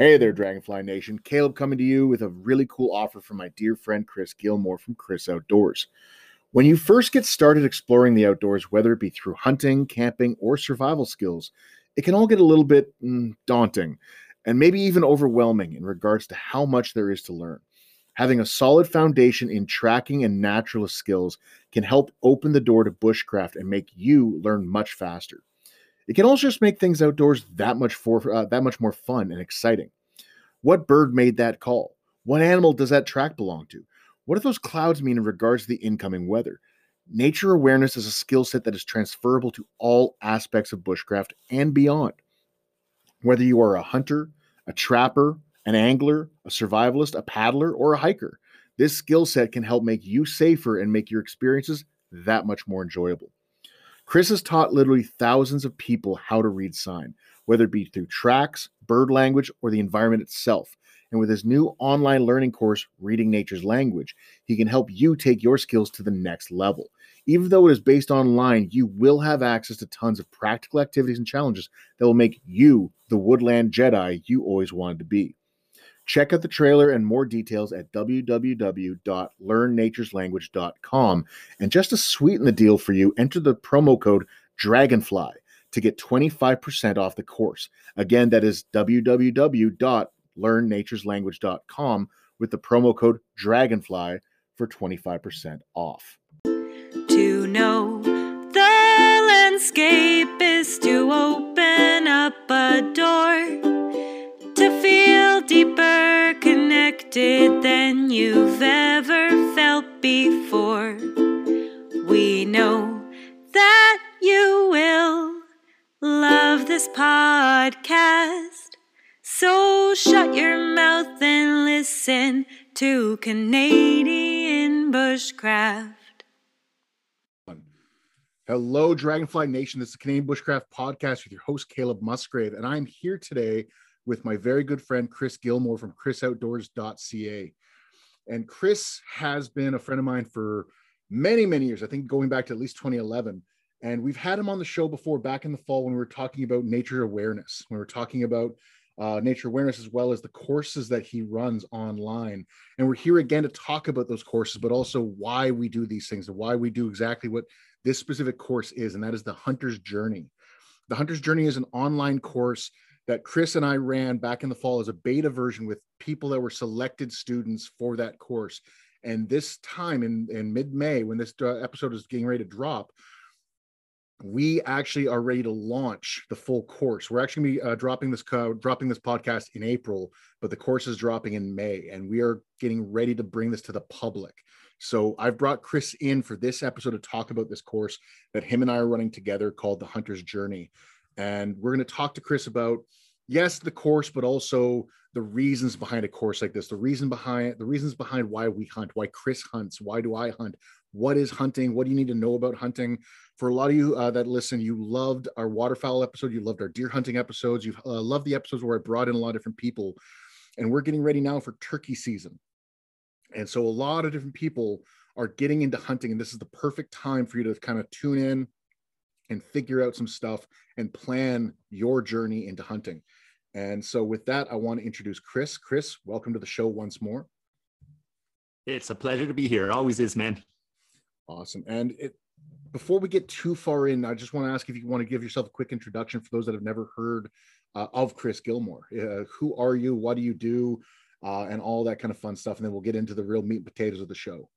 Hey there, Dragonfly Nation. Caleb coming to you with a really cool offer from my dear friend Chris Gilmour from Chris Outdoors. When you first get started exploring the outdoors, whether it be through hunting, camping, or survival skills, it can all get a little bit mm, daunting and maybe even overwhelming in regards to how much there is to learn. Having a solid foundation in tracking and naturalist skills can help open the door to bushcraft and make you learn much faster. It can also just make things outdoors that much for uh, that much more fun and exciting. What bird made that call? What animal does that track belong to? What do those clouds mean in regards to the incoming weather? Nature awareness is a skill set that is transferable to all aspects of bushcraft and beyond. Whether you are a hunter, a trapper, an angler, a survivalist, a paddler, or a hiker, this skill set can help make you safer and make your experiences that much more enjoyable. Chris has taught literally thousands of people how to read sign, whether it be through tracks, bird language, or the environment itself. And with his new online learning course, Reading Nature's Language, he can help you take your skills to the next level. Even though it is based online, you will have access to tons of practical activities and challenges that will make you the woodland Jedi you always wanted to be. Check out the trailer and more details at www.learnnatureslanguage.com. And just to sweeten the deal for you, enter the promo code DRAGONFLY to get 25% off the course. Again, that is www.learnnatureslanguage.com with the promo code DRAGONFLY for 25% off. Than you've ever felt before. We know that you will love this podcast. So shut your mouth and listen to Canadian Bushcraft. Hello, Dragonfly Nation. This is the Canadian Bushcraft Podcast with your host, Caleb Musgrave, and I'm here today with my very good friend Chris Gilmour from chrisoutdoors.ca. And Chris has been a friend of mine for many, many years, I think going back to at least 2011. And we've had him on the show before back in the fall when we were talking about nature awareness. When we were talking about uh, nature awareness as well as the courses that he runs online. And we're here again to talk about those courses, but also why we do these things and why we do exactly what this specific course is, and that is the Hunter's Journey. The Hunter's Journey is an online course that Chris and I ran back in the fall as a beta version with people that were selected students for that course. And this time in, in mid May, when this uh, episode is getting ready to drop, we actually are ready to launch the full course. We're actually be, uh, dropping this uh, dropping this podcast in April, but the course is dropping in May, and we are getting ready to bring this to the public. So I've brought Chris in for this episode to talk about this course that him and I are running together called the Hunter's Journey, and we're going to talk to Chris about yes, the course, but also the reasons behind a course like this, the reason behind the reasons behind why we hunt, why Chris hunts, why do I hunt, what is hunting, what do you need to know about hunting. For a lot of you uh, that listen, you loved our waterfowl episode, you loved our deer hunting episodes, you uh, loved the episodes where I brought in a lot of different people, and we're getting ready now for turkey season, and so a lot of different people are getting into hunting, and this is the perfect time for you to kind of tune in and figure out some stuff and plan your journey into hunting. And so, with that, I want to introduce Chris. Chris, welcome to the show once more. It's a pleasure to be here. Always is, man. Awesome. And it, before we get too far in, I just want to ask if you want to give yourself a quick introduction for those that have never heard uh, of Chris Gilmour. Uh, who are you? What do you do? Uh, and all that kind of fun stuff. And then we'll get into the real meat and potatoes of the show.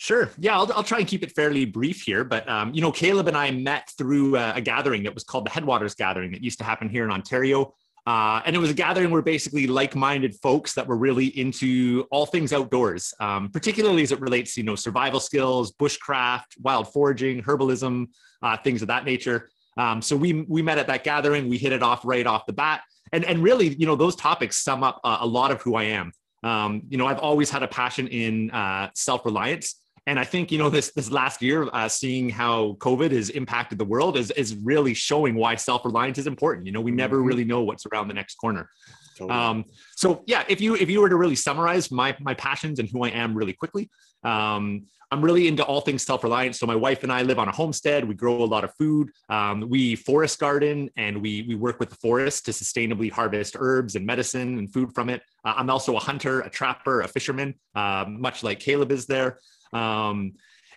Sure. Yeah, I'll, I'll try and keep it fairly brief here. But, um, you know, Caleb and I met through a, a, gathering that was called the Headwaters Gathering that used to happen here in Ontario. Uh, and it was a gathering where basically like minded folks that were really into all things outdoors, um, particularly as it relates to, you know, survival skills, bushcraft, wild foraging, herbalism, uh, things of that nature. Um, so we, we met at that gathering. We hit it off right off the bat. And, and really, you know, those topics sum up a, a lot of who I am. Um, you know, I've always had a passion in uh, self reliance And I think you know this this last year, uh, seeing how COVID has impacted the world is is really showing why self reliance is important. You know, we never Mhm. really know what's around the next corner. Totally. Um, so yeah, if you if you were to really summarize my my passions and who I am really quickly, um, I'm really into all things self reliance. So my wife and I live on a homestead. We grow a lot of food. Um, we forest garden and we we work with the forest to sustainably harvest herbs and medicine and food from it. Uh, I'm also a hunter, a trapper, a fisherman, uh, much like Caleb is there. Um,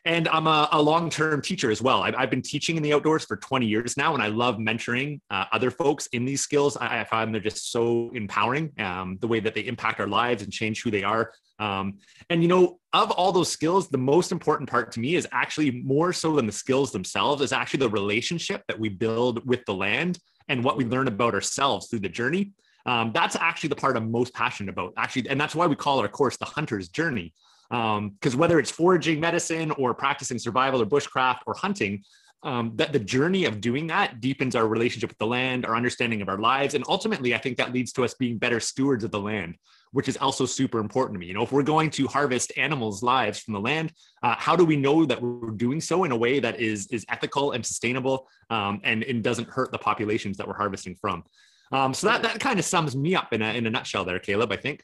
and I'm a, a long-term teacher as well. I've, I've, been teaching in the outdoors for 20 years now, and I love mentoring uh, other folks in these skills. I, I, find they're just so empowering, um, the way that they impact our lives and change who they are. Um, and you know, of all those skills, the most important part to me is actually more so than the skills themselves is actually the relationship that we build with the land and what we learn about ourselves through the journey. Um, that's actually the part I'm most passionate about, actually, and that's why we call our course the Hunter's Journey because um, whether it's foraging medicine or practicing survival or bushcraft or hunting, um, that the journey of doing that deepens our relationship with the land, our understanding of our lives, and ultimately, I think that leads to us being better stewards of the land, which is also super important to me. You know, if we're going to harvest animals' lives from the land, uh, how do we know that we're doing so in a way that is is ethical and sustainable, um, and and doesn't hurt the populations that we're harvesting from? Um, so that that kind of sums me up in a in a nutshell, there, Caleb. I think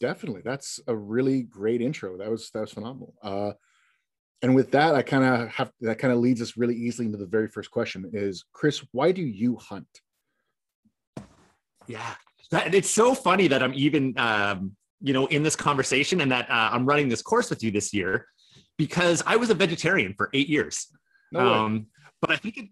definitely that's a really great intro that was that was phenomenal. Uh and with that i kind of have that kind of leads us really easily into the very first question is chris why do you hunt? Yeah that, it's so funny that i'm even um you know in this conversation and that uh, i'm running this course with you this year because i was a vegetarian for eight years. No um but i think it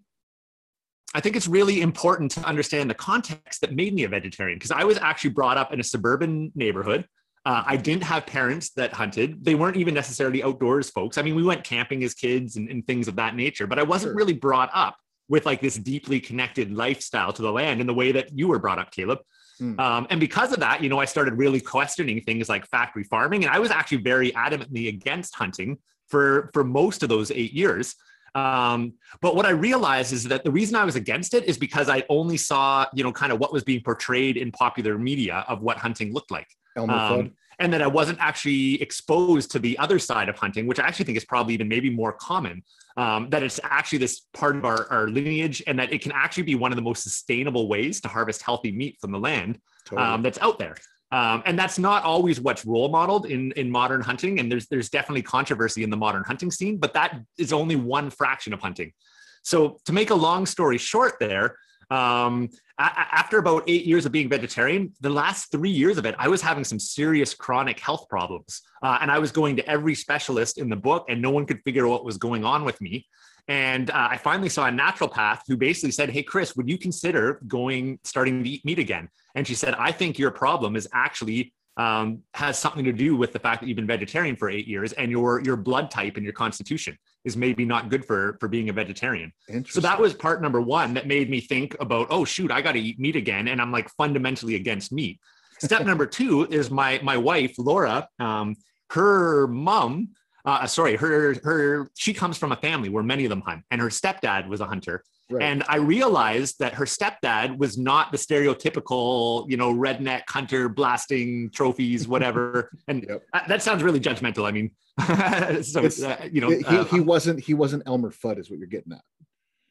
I think it's really important to understand the context that made me a vegetarian because I was actually brought up in a suburban neighborhood. Uh, I didn't have parents that hunted. They weren't even necessarily outdoors folks. I mean, we went camping as kids and, and things of that nature, but I wasn't Sure. really brought up with like this deeply connected lifestyle to the land in the way that you were brought up, Caleb. Hmm. Um, and because of that, you know, I started really questioning things like factory farming, and I was actually very adamantly against hunting for for most of those eight years. Um, but what I realized is that the reason I was against it is because I only saw, you know, kind of what was being portrayed in popular media of what hunting looked like. Um, and that I wasn't actually exposed to the other side of hunting, which I actually think is probably even maybe more common. Um, that it's actually this part of our, our lineage, and that it can actually be one of the most sustainable ways to harvest healthy meat from the land totally. um, that's out there. Um, and that's not always what's role modeled in, in modern hunting. And there's there's definitely controversy in the modern hunting scene, but that is only one fraction of hunting. So to make a long story short, there, um, a- after about eight years of being vegetarian, the last three years of it, I was having some serious chronic health problems, uh, and I was going to every specialist in the book, and no one could figure out what was going on with me. And uh, I finally saw a naturopath who basically said, "Hey, Chris, would you consider going starting to eat meat again?" And she said, "I think your problem is actually um, has something to do with the fact that you've been vegetarian for eight years, and your your blood type and your constitution is maybe not good for for being a vegetarian." So that was part number one that made me think about, oh shoot, I got to eat meat again, and I'm like fundamentally against meat. Step number two is my my wife Laura, um, her mom, uh, sorry, her her she comes from a family where many of them hunt, and her stepdad was a hunter, right. and I realized that her stepdad was not the stereotypical, you know, redneck hunter blasting trophies, whatever. and Yep. uh, that sounds really judgmental. I mean, so uh, you know, he, uh, he wasn't he wasn't elmer fudd is what you're getting at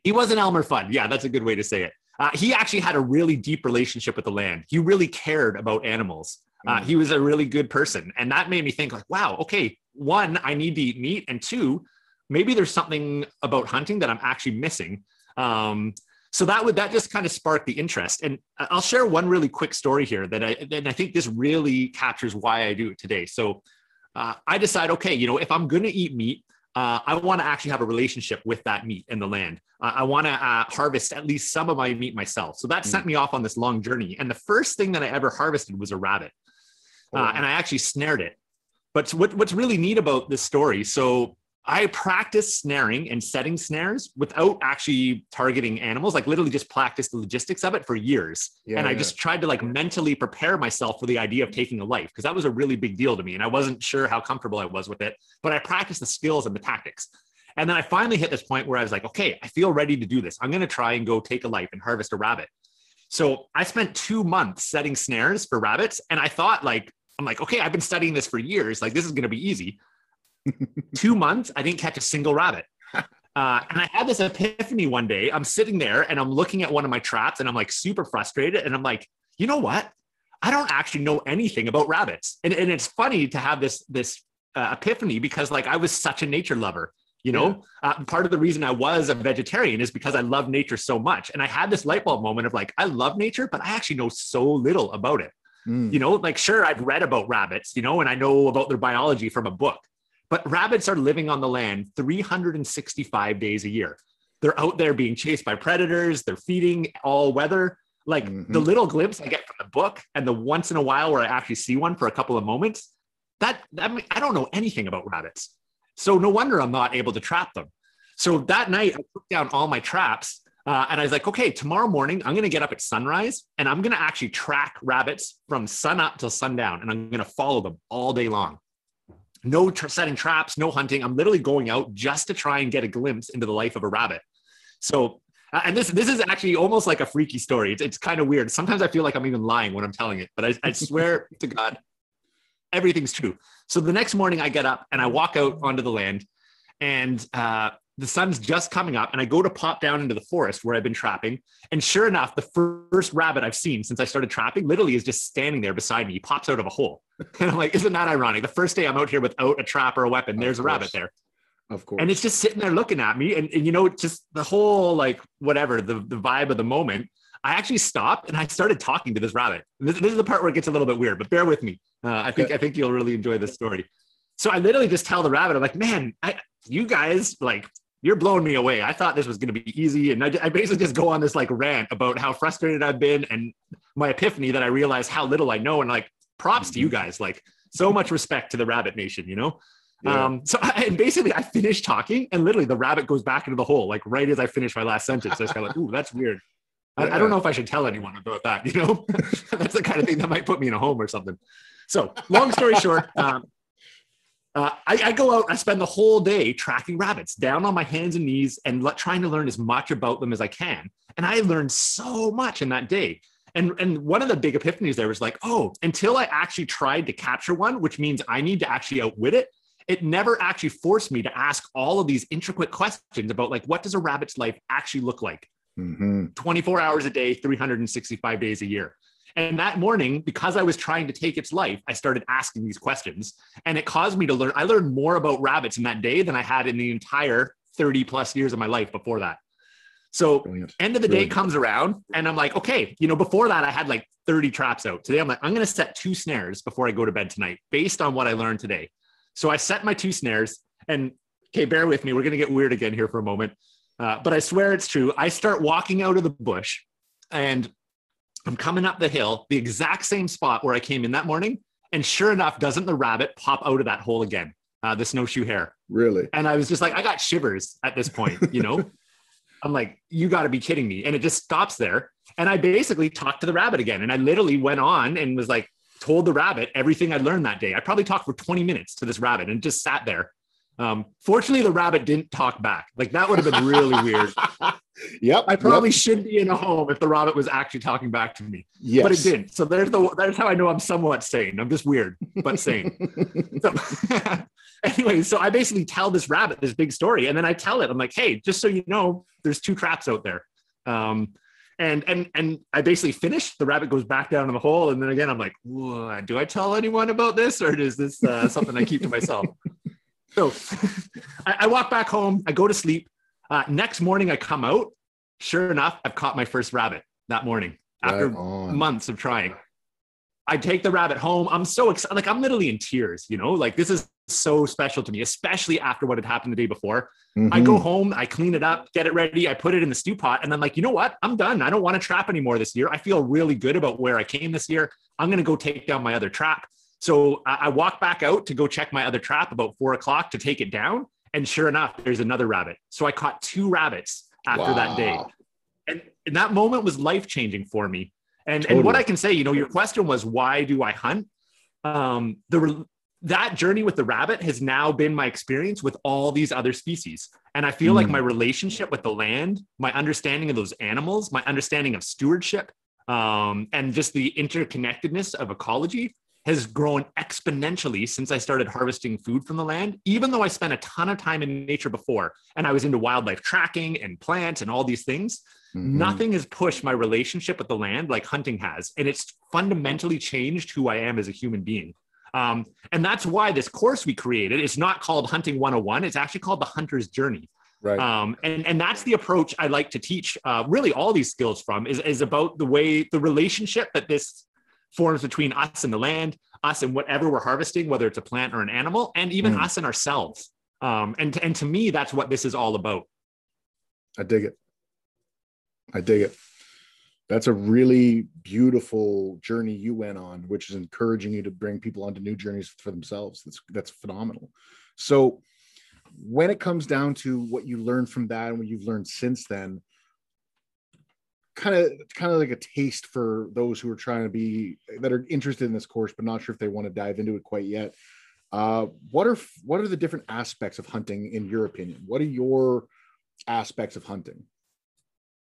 he wasn't Elmer Fudd. Yeah, that's a good way to say it. Uh, he actually had a really deep relationship with the land. He really cared about animals. Uh, Mm. he was a really good person, and that made me think like, wow, okay, one, I need to eat meat, and two, maybe there's something about hunting that I'm actually missing. Um, so that would that just kind of sparked the interest. And I'll share one really quick story here that I and I think this really captures why I do it today. So uh, I decide, okay, you know, if I'm going to eat meat, uh, I want to actually have a relationship with that meat and the land. Uh, I want to uh, harvest at least some of my meat myself. So that Mm. sent me off on this long journey. And the first thing that I ever harvested was a rabbit, Oh, uh, wow. and I actually snared it. But what, what's really neat about this story? So I practiced snaring and setting snares without actually targeting animals. Like literally, just practiced the logistics of it for years. Yeah, and I yeah. just tried to like mentally prepare myself for the idea of taking a life because that was a really big deal to me, and I wasn't sure how comfortable I was with it. But I practiced the skills and the tactics. And then I finally hit this point where I was like, okay, I feel ready to do this. I'm going to try and go take a life and harvest a rabbit. So I spent two months setting snares for rabbits. And I thought, like, I'm like, okay, I've been studying this for years. Like, this is going to be easy. Two months, I didn't catch a single rabbit. Uh, and I had this epiphany one day. I'm sitting there and I'm looking at one of my traps and I'm like super frustrated. And I'm like, you know what? I don't actually know anything about rabbits. And, and it's funny to have this, this uh, epiphany because like I was such a nature lover. You know, yeah. uh, part of the reason I was a vegetarian is because I love nature so much. And I had this light bulb moment of like, I love nature, but I actually know so little about it. Mm. You know, like, sure, I've read about rabbits, you know, and I know about their biology from a book, but rabbits are living on the land 365 days a year. They're out there being chased by predators, they're feeding all weather. Like mm-hmm. the little glimpse I get from the book and the once in a while where I actually see one for a couple of moments, that, I mean, I don't know anything about rabbits. So no wonder I'm not able to trap them. So that night, I took down all my traps uh, and I was like, okay, tomorrow morning, I'm going to get up at sunrise and I'm going to actually track rabbits from sun up till sundown and I'm going to follow them all day long. No tra- setting traps, no hunting. I'm literally going out just to try and get a glimpse into the life of a rabbit. So, uh, and this this is actually almost like a freaky story. It's, it's kind of weird. Sometimes I feel like I'm even lying when I'm telling it, but I, I swear to God, everything's true. So the next morning, I get up and I walk out onto the land, and uh, the sun's just coming up and I go to pop down into the forest where I've been trapping. And sure enough, the first rabbit I've seen since I started trapping literally is just standing there beside me. He pops out of a hole. And I'm like, isn't that ironic? The first day I'm out here without a trap or a weapon, there's a rabbit there. Of course. And it's just sitting there looking at me. And, and you know, just the whole like whatever, the, the vibe of the moment. I actually stopped and I started talking to this rabbit. This, this, is the part where it gets a little bit weird, but bear with me. Uh, I think I think you'll really enjoy this story. So I literally just tell the rabbit, I'm like, man, I, you guys like you're blowing me away. I thought this was going to be easy. And I, I, basically just go on this like rant about how frustrated I've been and my epiphany that I realized how little I know. And like, props mm-hmm. to you mm-hmm. guys. Like, so much respect to the Rabbit Nation, you know? Yeah. Um, so I, and basically I finished talking and literally the rabbit goes back into the hole, like right as I finish my last sentence. I was kind of like, ooh, that's weird. I, yeah. I, don't know if I should tell anyone about that, you know? that's the kind of thing that might put me in a home or something. So long story short, um, uh, I, I, go out, I spend the whole day tracking rabbits down on my hands and knees and trying to learn as much about them as I can. And I learned so much in that day. And, and one of the big epiphanies there was like, oh, until I actually tried to capture one, which means I need to actually outwit it, it never actually forced me to ask all of these intricate questions about like, what does a rabbit's life actually look like? Mm-hmm. 24 hours a day, 365 days a year. And that morning, because I was trying to take its life, I started asking these questions. And it caused me to learn. I learned more about rabbits in that day than I had in the entire 30 plus years of my life before that. So Brilliant. end of the Brilliant. day comes around and I'm like, okay, you know, before that I had like 30 traps out. Today I'm like, I'm going to set two snares before I go to bed tonight based on what I learned today. So I set my two snares and okay, bear with me. We're going to get weird again here for a moment. Uh, but I swear it's true. I start walking out of the bush and I'm coming up the hill, the exact same spot where I came in that morning. And sure enough, doesn't the rabbit pop out of that hole again? Uh, the snowshoe hare. Really? And I was just like, I got shivers at this point, you know? I'm like, you got to be kidding me. And it just stops there. And I basically talked to the rabbit again. And I literally went on and was like, told the rabbit everything I learned that day. I probably talked for 20 minutes to this rabbit and just sat there um, fortunately, the rabbit didn't talk back. Like that would have been really weird. Yep. I probably yep. should be in a home if the rabbit was actually talking back to me. Yes. But it didn't. So there's the there's how I know I'm somewhat sane. I'm just weird, but sane. so anyway, so I basically tell this rabbit this big story, and then I tell it, I'm like, hey, just so you know, there's two traps out there. Um, and and and I basically finish. The rabbit goes back down in the hole, and then again, I'm like, do I tell anyone about this, or is this uh, something I keep to myself? So I, I, walk back home, I go to sleep. Uh, next morning, I come out. Sure enough, I've caught my first rabbit that morning after months of trying. I take the rabbit home. I'm so excited. Like, I'm literally in tears, you know, like this is so special to me, especially after what had happened the day before. Mm-hmm. I go home, I clean it up, get it ready, I put it in the stew pot, and I'm like, you know what? I'm done. I don't want to trap anymore this year. I feel really good about where I came this year. I'm going to go take down my other trap. So I, I walk back out to go check my other trap about four o'clock to take it down. And sure enough, there's another rabbit. So I caught two rabbits after wow. that day. And, and that moment was life changing for me. And, totally. and what I can say, you know, your question was, why do I hunt? Um, the, that journey with the rabbit has now been my experience with all these other species. And I feel mm. like my relationship with the land, my understanding of those animals, my understanding of stewardship, um, and just the interconnectedness of ecology has grown exponentially since I started harvesting food from the land, even though I spent a ton of time in nature before and I was into wildlife tracking and plants and all these things. Mm-hmm. Nothing has pushed my relationship with the land like hunting has. And it's fundamentally changed who I am as a human being. Um, and that's why this course we created is not called Hunting 101. It's actually called the Hunter's Journey. Right. Um, and, and that's the approach I like to teach uh, really all these skills from is, is about the way the relationship that this forms between us and the land, us and whatever we're harvesting, whether it's a plant or an animal, and even mm. us and ourselves. Um, and, and to me, that's what this is all about. I dig it. I dig it. That's a really beautiful journey you went on, which is encouraging you to bring people onto new journeys for themselves. That's that's phenomenal. So when it comes down to what you learned from that and what you've learned since then, kind of kind of like a taste for those who are trying to be that are interested in this course but not sure if they want to dive into it quite yet. Uh, what are what are the different aspects of hunting in your opinion? What are your aspects of hunting?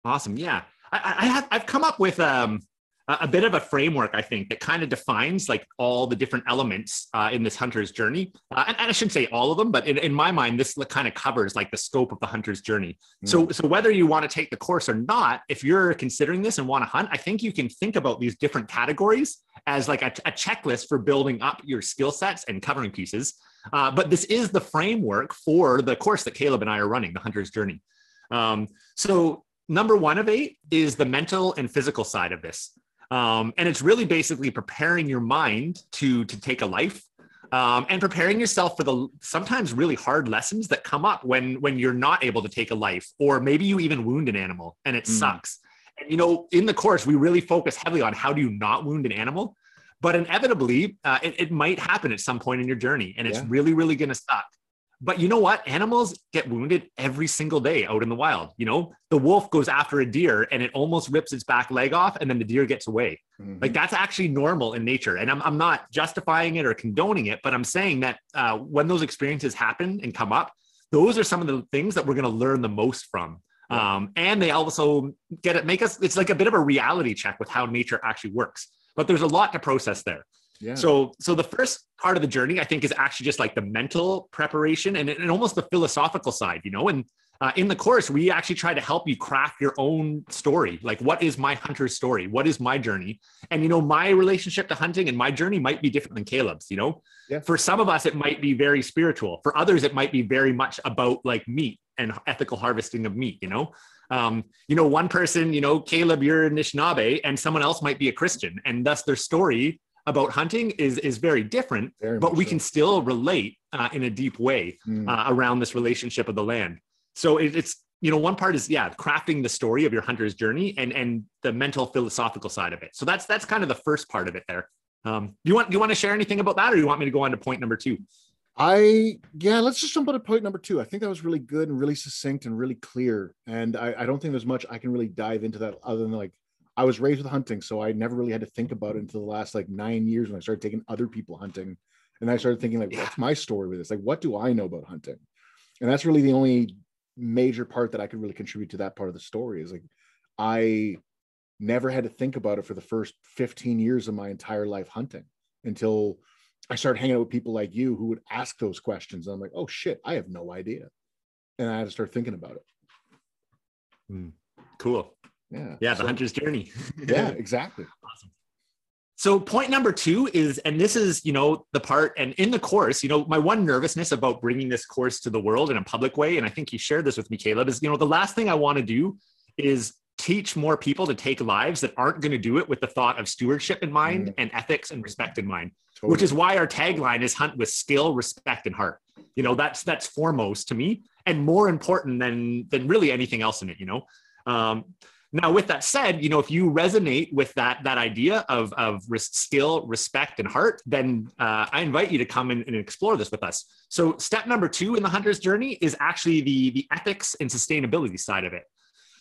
Awesome. Yeah. I, I have I've come up with um, a bit of a framework, I think, that kind of defines like all the different elements uh, in this hunter's journey. Uh, and, and, I shouldn't say all of them, but in, in my mind, this kind of covers like the scope of the hunter's journey. Mm. So, so whether you want to take the course or not, if you're considering this and want to hunt, I think you can think about these different categories as like a, a checklist for building up your skill sets and covering pieces. Uh, but this is the framework for the course that Caleb and I are running, the hunter's journey. Um, so number one of eight is the mental and physical side of this. Um, and it's really basically preparing your mind to, to take a life um, and preparing yourself for the sometimes really hard lessons that come up when, when you're not able to take a life, or maybe you even wound an animal and it mm. sucks. And, you know, in the course, we really focus heavily on how do you not wound an animal, but inevitably uh, it, it, might happen at some point in your journey and it's yeah. really, really going to suck. But you know what? Animals get wounded every single day out in the wild. You know, the wolf goes after a deer and it almost rips its back leg off, and then the deer gets away. Mm-hmm. Like that's actually normal in nature. And I'm, I'm not justifying it or condoning it, but I'm saying that uh, when those experiences happen and come up, those are some of the things that we're going to learn the most from. Um, and they also get it, make us, it's like a bit of a reality check with how nature actually works. But there's a lot to process there. Yeah. So, so the first part of the journey, I think, is actually just like the mental preparation and, and almost the philosophical side, you know. And uh, in the course, we actually try to help you craft your own story. Like, what is my hunter's story? What is my journey? And you know, my relationship to hunting and my journey might be different than Caleb's. You know, yeah. for some of us, it might be very spiritual. For others, it might be very much about like meat and ethical harvesting of meat. You know, um, you know, one person, you know, Caleb, you're a Anishinaabe, and someone else might be a Christian, and thus their story about hunting is is very different, very but we so. can still relate uh, in a deep way mm. uh, around this relationship of the land. So it, it's you know one part is yeah crafting the story of your hunter's journey and and the mental philosophical side of it. So that's that's kind of the first part of it there. Um, do you want do you want to share anything about that, or do you want me to go on to point number two? I yeah, let's just jump on to point number two. I think that was really good and really succinct and really clear. And I, I don't think there's much I can really dive into that other than like I was raised with hunting, so I never really had to think about it until the last like nine years when I started taking other people hunting. And I started thinking, like, yeah. what's my story with this? Like, what do I know about hunting? And that's really the only major part that I could really contribute to that part of the story is like I never had to think about it for the first 15 years of my entire life hunting until I started hanging out with people like you who would ask those questions. And I'm like, oh shit, I have no idea. And I had to start thinking about it. Mm, cool. Yeah. Yeah. The so, hunter's journey. yeah, exactly. Awesome. So point number two is, and this is, you know, the part, and in the course, you know, my one nervousness about bringing this course to the world in a public way, and I think you shared this with me, Caleb, is, you know, the last thing I want to do is teach more people to take lives that aren't going to do it with the thought of stewardship in mind mm. and ethics and respect in mind, totally. which is why our tagline is hunt with skill, respect, and heart. You know, that's that's foremost to me and more important than than really anything else in it, you know. Um, now, with that said, you know, if you resonate with that that idea of of skill, respect, and heart, then uh, I invite you to come in and explore this with us. So, step number two in the hunter's journey is actually the the ethics and sustainability side of it.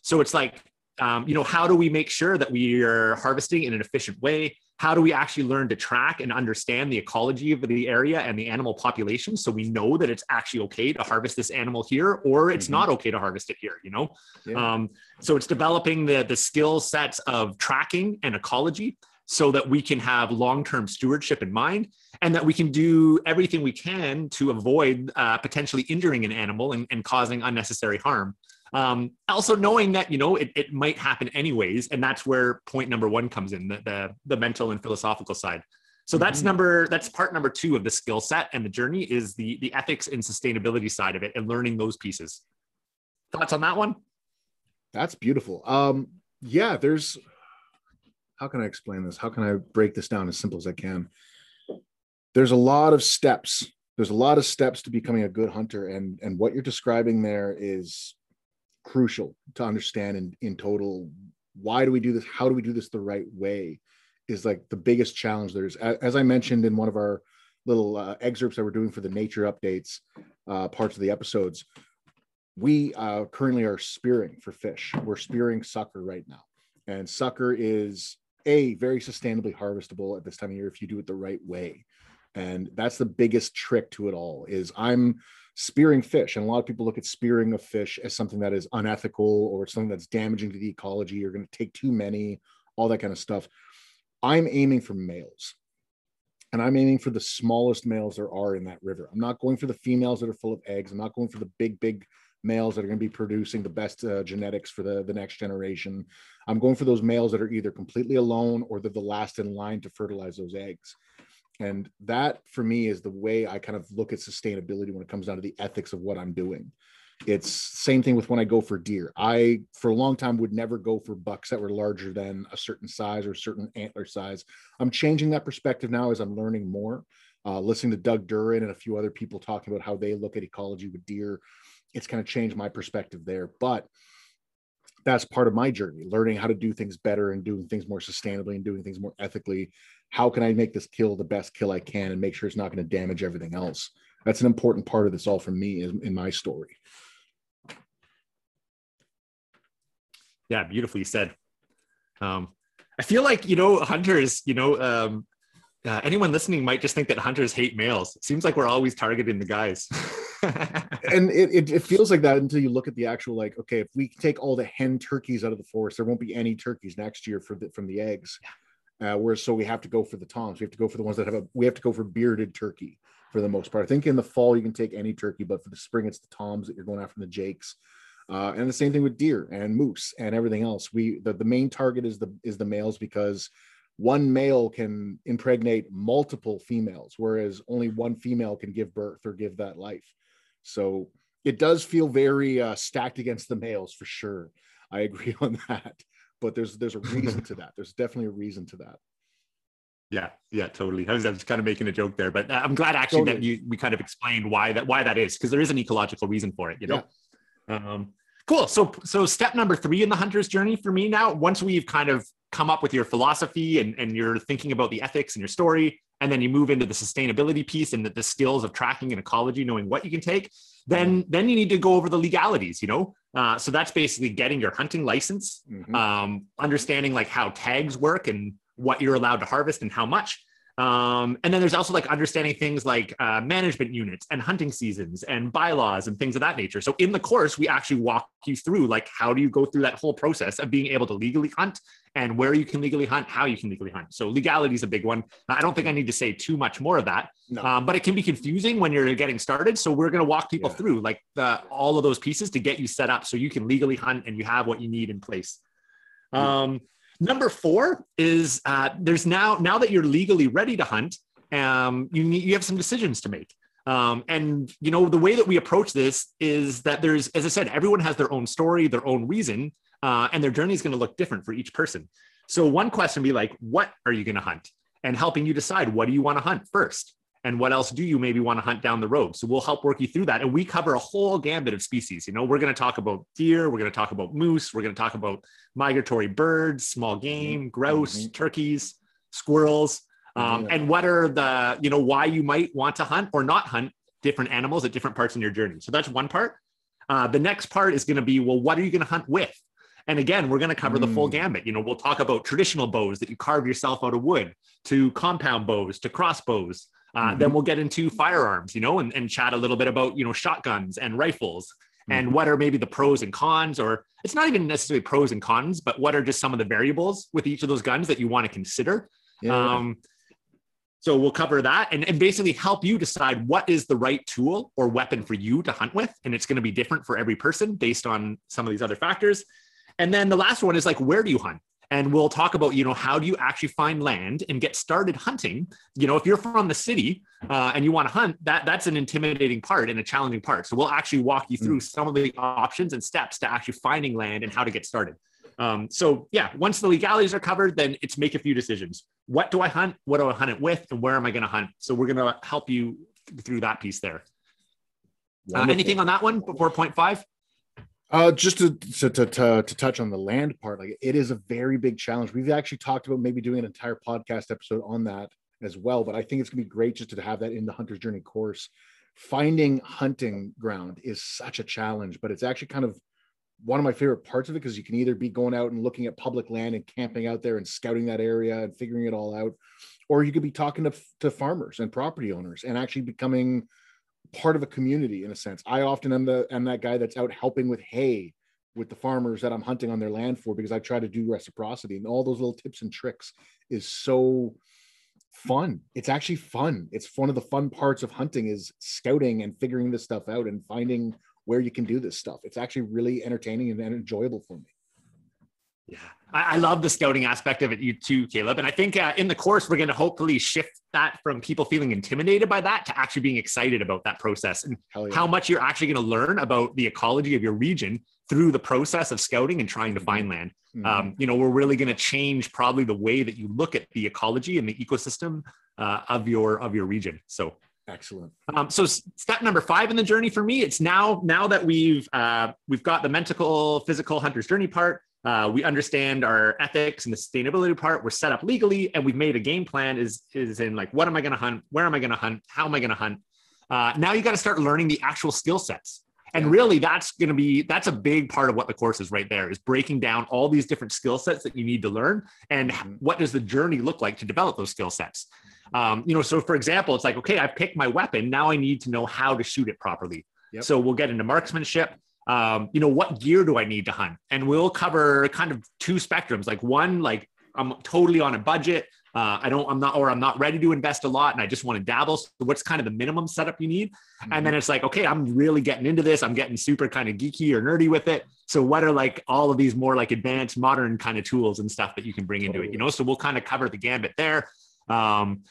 So it's like, um, you know, how do we make sure that we are harvesting in an efficient way? how do we actually learn to track and understand the ecology of the area and the animal population so we know that it's actually okay to harvest this animal here or it's mm-hmm. not okay to harvest it here you know yeah. um, so it's developing the the skill sets of tracking and ecology so that we can have long-term stewardship in mind and that we can do everything we can to avoid uh, potentially injuring an animal and, and causing unnecessary harm um, also knowing that you know it, it might happen anyways and that's where point number one comes in the, the, the mental and philosophical side. So that's mm-hmm. number that's part number two of the skill set and the journey is the the ethics and sustainability side of it and learning those pieces. Thoughts on that one? That's beautiful. Um yeah there's how can i explain this? How can i break this down as simple as i can? There's a lot of steps. There's a lot of steps to becoming a good hunter and and what you're describing there is crucial to understand in, in total why do we do this? How do we do this the right way? Is like the biggest challenge there's as i mentioned in one of our little uh, excerpts that we're doing for the nature updates uh, parts of the episodes we uh, currently are spearing for fish. We're spearing sucker right now. And sucker is a very sustainably harvestable at this time of year if you do it the right way. And that's the biggest trick to it all is i'm spearing fish and a lot of people look at spearing of fish as something that is unethical or something that's damaging to the ecology you're going to take too many all that kind of stuff. I'm aiming for males and i'm aiming for the smallest males there are in that river. I'm not going for the females that are full of eggs. I'm not going for the big big males that are going to be producing the best uh, genetics for the, the next generation. I'm going for those males that are either completely alone or they're the last in line to fertilize those eggs and that for me is the way i kind of look at sustainability when it comes down to the ethics of what i'm doing. It's same thing with when i go for deer. I for a long time would never go for bucks that were larger than a certain size or certain antler size. I'm changing that perspective now as i'm learning more. Uh, listening to doug duran and a few other people talking about how they look at ecology with deer it's kind of changed my perspective there. But that's part of my journey learning how to do things better and doing things more sustainably and doing things more ethically. How can i make this kill the best kill i can and make sure it's not going to damage everything else? That's an important part of this all for me in my story. Yeah beautifully said. Um, i feel like you know hunters you know um, uh, anyone listening might just think that hunters hate males. It seems like we're always targeting the guys and it, it, it, feels like that until you look at the actual like okay if we take all the hen turkeys out of the forest there won't be any turkeys next year for the, from the eggs. Uh, whereas so we have to go for the toms. We have to go for the ones that have a we have to go for bearded turkey for the most part. I think in the fall you can take any turkey but for the spring it's the toms that you're going after the jakes. Uh, and the same thing with deer and moose and everything else. We the, the main target is the is the males because one male can impregnate multiple females whereas only one female can give birth or give that life so it does feel very uh, stacked against the males for sure. I agree on that. But there's there's a reason to that. There's definitely a reason to that. Yeah, yeah, totally. I was, I was kind of making a joke there, but uh, I'm glad actually totally. that you we kind of explained why that why that is because there is an ecological reason for it. You know. Yeah. Um, cool. So so step number three in the hunter's journey for me now. Once we've kind of come up with your philosophy and and you're thinking about the ethics and your story, and then you move into the sustainability piece and the, the skills of tracking and ecology, knowing what you can take, then then you need to go over the legalities. You know, uh, so that's basically getting your hunting license, mm-hmm. um, understanding like how tags work and what you're allowed to harvest and how much. Um, and then there's also like understanding things like uh, management units and hunting seasons and bylaws and things of that nature. So in the course, we actually walk you through like how do you go through that whole process of being able to legally hunt and where you can legally hunt, how you can legally hunt. So legality is a big one. I don't think I need to say too much more of that, no. um, but it can be confusing when you're getting started. So we're going to walk people yeah. through like the, all of those pieces to get you set up so you can legally hunt and you have what you need in place. Um, Number four is uh, there's now now that you're legally ready to hunt, um, you need you have some decisions to make. Um, and you know the way that we approach this is that there's, as I said, everyone has their own story, their own reason, uh, and their journey is going to look different for each person. So one question be like, what are you going to hunt? And helping you decide what do you want to hunt first and what else do you maybe want to hunt down the road so we'll help work you through that and we cover a whole gambit of species you know we're going to talk about deer we're going to talk about moose we're going to talk about migratory birds small game grouse mm-hmm. turkeys squirrels um, and what are the you know why you might want to hunt or not hunt different animals at different parts in your journey so that's one part uh, the next part is going to be well what are you going to hunt with and again, we're going to cover mm. the full mm. gambit. You know, we'll talk about traditional bows that you carve yourself out of wood, to compound bows, to crossbows, uh, mm-hmm. Then we'll get into firearms, you know, and, and chat a little bit about, you know, shotguns and rifles mm-hmm. and what are maybe the pros and cons, or it's not even necessarily pros and cons, but what are just some of the variables with each of those guns that you want to consider. Yeah. Um, so we'll cover that and, and basically help you decide what is the right tool or weapon for you to hunt with. And it's going to be different for every person based on some of these other factors. And then the last one is like, where do you hunt? And we'll talk about, you know, how do you actually find land and get started hunting? You know, if you're from the city uh, and you want to hunt, that that's an intimidating part and a challenging part. So we'll actually walk you through some of the options and steps to actually finding land and how to get started. Um, so yeah, once the legalities are covered, then it's make a few decisions. What do I hunt? What do I hunt it with? And where am I going to hunt? So we're going to help you through that piece there. Uh, anything on that one before point five? Uh, just to, to, to, to, to touch on the land part, like it is a very big challenge. We've actually talked about maybe doing an entire podcast episode on that as well, but I think it's gonna be great just to have that in the hunter's journey course. Finding hunting ground is such a challenge, but it's actually kind of one of my favorite parts of it because you can either be going out and looking at public land and camping out there and scouting that area and figuring it all out, or you could be talking to, to farmers and property owners and actually becoming part of a community in a sense. I often am the am that guy that's out helping with hay with the farmers that I'm hunting on their land for because I try to do reciprocity and all those little tips and tricks is so fun. It's actually fun. It's one of the fun parts of hunting is scouting and figuring this stuff out and finding where you can do this stuff. It's actually really entertaining and enjoyable for me. Yeah, I, I love the scouting aspect of it, you too, Caleb. And I think uh, in the course, we're going to hopefully shift that from people feeling intimidated by that to actually being excited about that process and yeah. how much you're actually going to learn about the ecology of your region through the process of scouting and trying to find land. Mhm. Um, you know, we're really going to change probably the way that you look at the ecology and the ecosystem uh, of your of your region. So Excellent. um, so step number five in the journey for me, it's now now that we've uh, we've got the mental, physical hunter's journey part. Uh, we understand our ethics and the sustainability part. We're set up legally, and we've made a game plan. Is is in like what am I going to hunt? Where am I going to hunt? How am I going to hunt? Uh, now you got to start learning the actual skill sets. And really, that's going to be that's a big part of what the course is right there is breaking down all these different skill sets that you need to learn and Mhm. what does the journey look like to develop those skill sets. Um, you know, so for example, it's like, okay, I picked my weapon. Now I need to know how to shoot it properly. Yep. So we'll get into marksmanship. Um, you know, what gear do I need to hunt? And we'll cover kind of two spectrums. Like one, like I'm totally on a budget. Uh, I don't, I'm not, or I'm not ready to invest a lot and I just want to dabble. So what's kind of the minimum setup you need? And then it's like, okay, I'm really getting into this. I'm getting super kind of geeky or nerdy with it. So what are like all of these more like advanced modern kind of tools and stuff that you can bring into it, you know? So we'll kind of cover the gambit there. Um,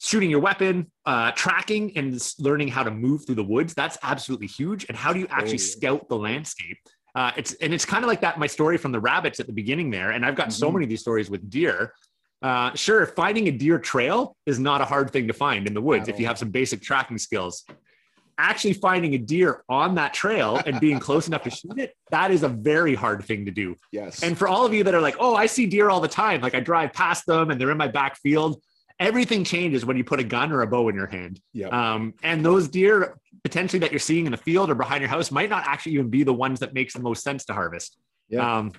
shooting your weapon, uh, tracking and learning how to move through the woods. That's absolutely huge. And how do you actually Oh, scout the landscape? Uh, it's and it's kind of like that. My story from the rabbits at the beginning there, and I've got so Mhm. many of these stories with deer. Uh, sure, finding a deer trail is not a hard thing to find in the woods if you have some basic tracking skills. Actually, finding a deer on that trail and being close enough to shoot it, that is a very hard thing to do. yes. And for all of you that are like, oh, I see deer all the time, like I drive past them and they're in my back field, everything changes when you put a gun or a bow in your hand. yeah. Um, and those deer potentially that you're seeing in the field or behind your house might not actually even be the ones that makes the most sense to harvest. Yeah. Um,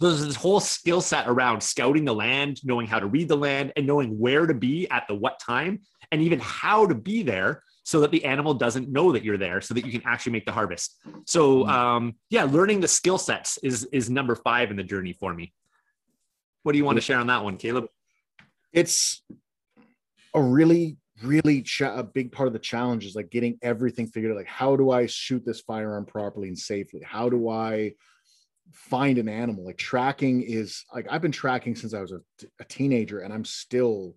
so there's this whole skill set around scouting the land, knowing how to read the land, and knowing where to be at the what time, and even how to be there so that the animal doesn't know that you're there, so that you can actually make the harvest. So um, yeah, learning the skill sets is is number five in the journey for me. What do you want to share on that one, Caleb? it's a really really cha- a big part of the challenge is like getting everything figured out. Like how do i shoot this firearm properly and safely? How do i find an animal? Like tracking is like i've been tracking since i was a, teenager and i'm still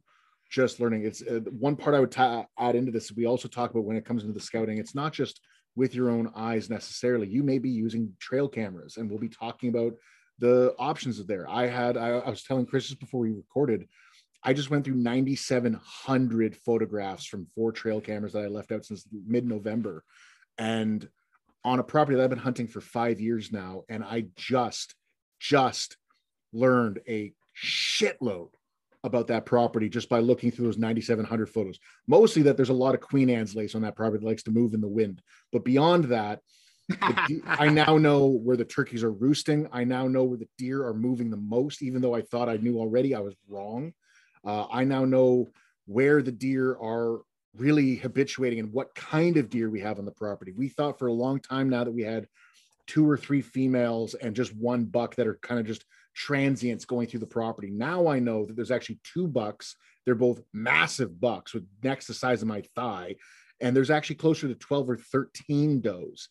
just learning. It's uh, one part i would ta- add into this we also talk about when it comes into the scouting it's not just with your own eyes necessarily. You may be using trail cameras and we'll be talking about the options there. I had i, I was telling chris just before we recorded I just went through 9,700 photographs from four trail cameras that I left out since mid November. And on a property that I've been hunting for five years now. And I just, just learned a shitload about that property just by looking through those 9,700 photos. Mostly that there's a lot of Queen Anne's lace on that property that likes to move in the wind. But beyond that, de- I now know where the turkeys are roosting. I now know where the deer are moving the most, even though I thought I knew already. I was wrong. Uh, I now know where the deer are really habituating and what kind of deer we have on the property. We thought for a long time now that we had two or three females and just one buck that are kind of just transients going through the property. Now I know that there's actually two bucks. They're both massive bucks with necks the size of my thigh. And there's actually closer to 12 or 13 does.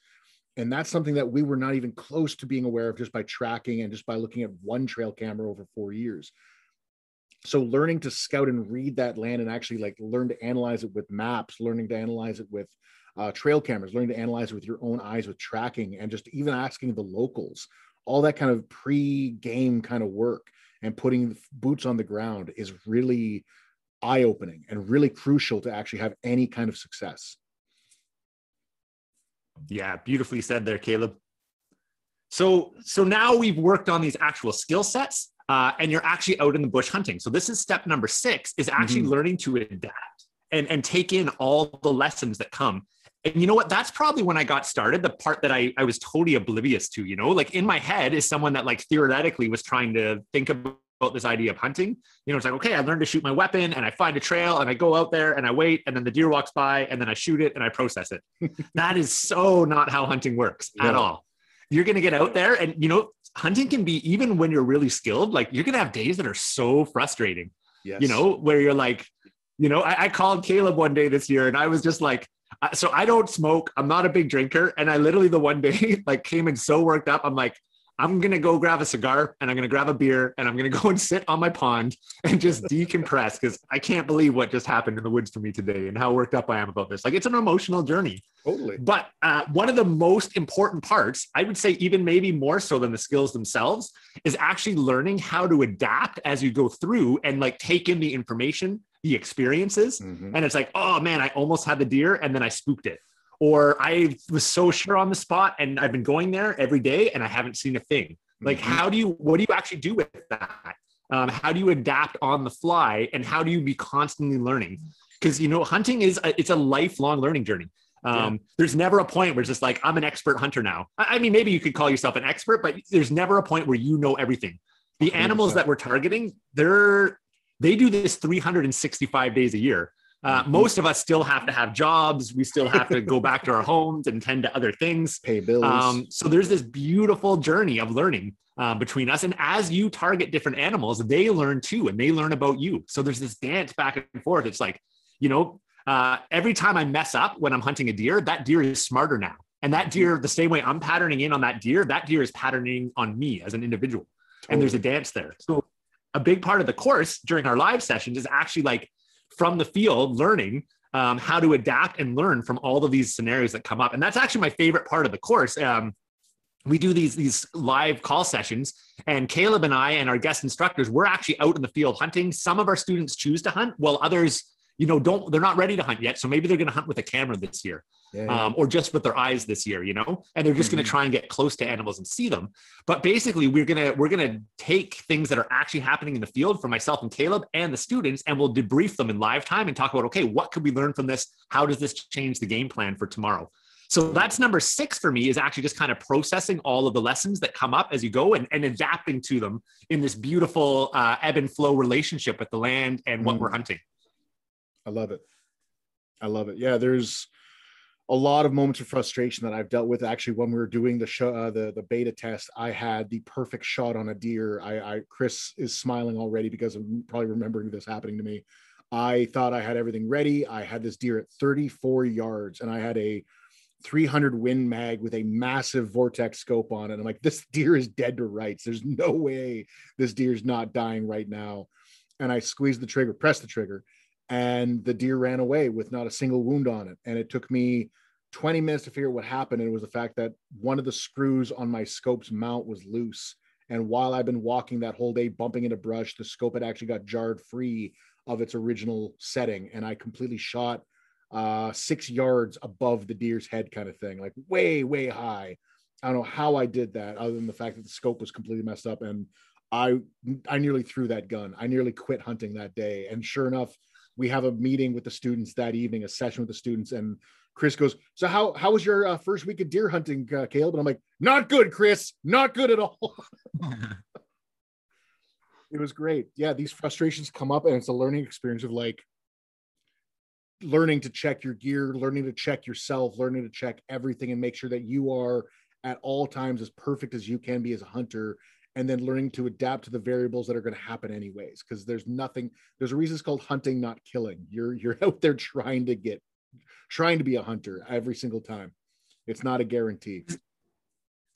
And that's something that we were not even close to being aware of just by tracking and just by looking at one trail camera over four years. So learning to scout and read that land and actually like learn to analyze it with maps, learning to analyze it with uh, trail cameras, learning to analyze it with your own eyes with tracking, and just even asking the locals, all that kind of pre-game kind of work and putting boots on the ground is really eye-opening and really crucial to actually have any kind of success. Yeah, beautifully said there, Caleb. So, so now we've worked on these actual skill sets, uh, and you're actually out in the bush hunting. So this is step number six: is actually mm-hmm. learning to adapt and and take in all the lessons that come. And you know what? That's probably when I got started. The part that I I was totally oblivious to. You know, like in my head is someone that like theoretically was trying to think about about this idea of hunting. You know, it's like, okay, I learned to shoot my weapon and I find a trail and I go out there and I wait and then the deer walks by and then I shoot it and I process it. that is so not how hunting works yeah. at all. You're going to get out there and, you know, hunting can be, even when you're really skilled, like you're to have days that are so frustrating, yes. you know, where you're like, you know, I, I called Caleb one day this year and I was just like, so I don't smoke. I'm not a big drinker. And I literally the one day like came in so worked up. I'm like, I'm going to go grab a cigar and I'm going to grab a beer and I'm going to go and sit on my pond and just decompress because I can't believe what just happened in the woods for me today and how worked up I am about this. Like it's an emotional journey. Totally. But uh, one of the most important parts, I would say, even maybe more so than the skills themselves, is actually learning how to adapt as you go through and like take in the information, the experiences. Mm-hmm. And it's like, oh man, I almost had the deer and then I spooked it or I was so sure on the spot and I've been going there every day and I haven't seen a thing. Like, mm-hmm. how do you, what do you actually do with that? Um, how do you adapt on the fly and how do you be constantly learning? Because, you know, hunting is, a, it's a lifelong learning journey. Um, yeah. There's never a point where it's just like, I'm an expert hunter now. I, I mean, maybe you could call yourself an expert, but there's never a point where you know everything. The animals 100%. that we're targeting, they're, they do this 365 days a year. Uh, mm-hmm. most of us still have to have jobs. We still have to go back to our homes and tend to other things, pay bills. Um, so there's this beautiful journey of learning uh, between us. And as you target different animals, they learn too, and they learn about you. So there's this dance back and forth. It's like, you know, uh, every time I mess up when I'm hunting a deer, that deer is smarter now. And that deer, the same way I'm patterning in on that deer, that deer is patterning on me as an individual. Totally. And there's a dance there. So a big part of the course during our live sessions is actually like from the field learning um, how to adapt and learn from all of these scenarios that come up. And that's actually my favorite part of the course. Um, we do these these live call sessions and caleb and i and our guest instructors we're actually out in the field hunting some of our students choose to hunt while others you know don't they're not ready to hunt yet so maybe they're going to hunt with a camera this year yeah, Um, or just with their eyes this year, you know, and they're just mm-hmm. going to try and get close to animals and see them. But basically, we're gonna we're gonna take things that are actually happening in the field for myself and Caleb and the students, and we'll debrief them in live time and talk about okay, what could we learn from this? How does this change the game plan for tomorrow? So that's number six for me is actually just kind of processing all of the lessons that come up as you go and, and adapting to them in this beautiful uh, ebb and flow relationship with the land and what mm. we're hunting. I love it. I love it. Yeah, there's a lot of moments of frustration that I've dealt with. Actually, when we were doing the show, uh, the the beta test, I had the perfect shot on a deer. I, I Chris is smiling already because I'm probably remembering this happening to me. I thought I had everything ready. I had this deer at 34 yards, and I had a 300 win mag with a massive vortex scope on it. I'm like, this deer is dead to rights. There's no way this deer's not dying right now. And I squeezed the trigger, pressed the trigger, and the deer ran away with not a single wound on it. And it took me 20 minutes to figure out what happened. And it was the fact that one of the screws on my scope's mount was loose. And while I've been walking that whole day, bumping into brush, the scope had actually got jarred free of its original setting. And I completely shot uh, six yards above the deer's head, kind of thing, like way, way high. I don't know how I did that, other than the fact that the scope was completely messed up. And I I nearly threw that gun. I nearly quit hunting that day. And sure enough, we have a meeting with the students that evening, a session with the students, and Chris goes, "So how how was your uh, first week of deer hunting, uh, Caleb?" And I'm like, "Not good, Chris. Not good at all." it was great. Yeah, these frustrations come up, and it's a learning experience of like learning to check your gear, learning to check yourself, learning to check everything, and make sure that you are at all times as perfect as you can be as a hunter and then learning to adapt to the variables that are going to happen anyways because there's nothing there's a reason it's called hunting not killing. You're you're out there trying to get trying to be a hunter every single time. It's not a guarantee.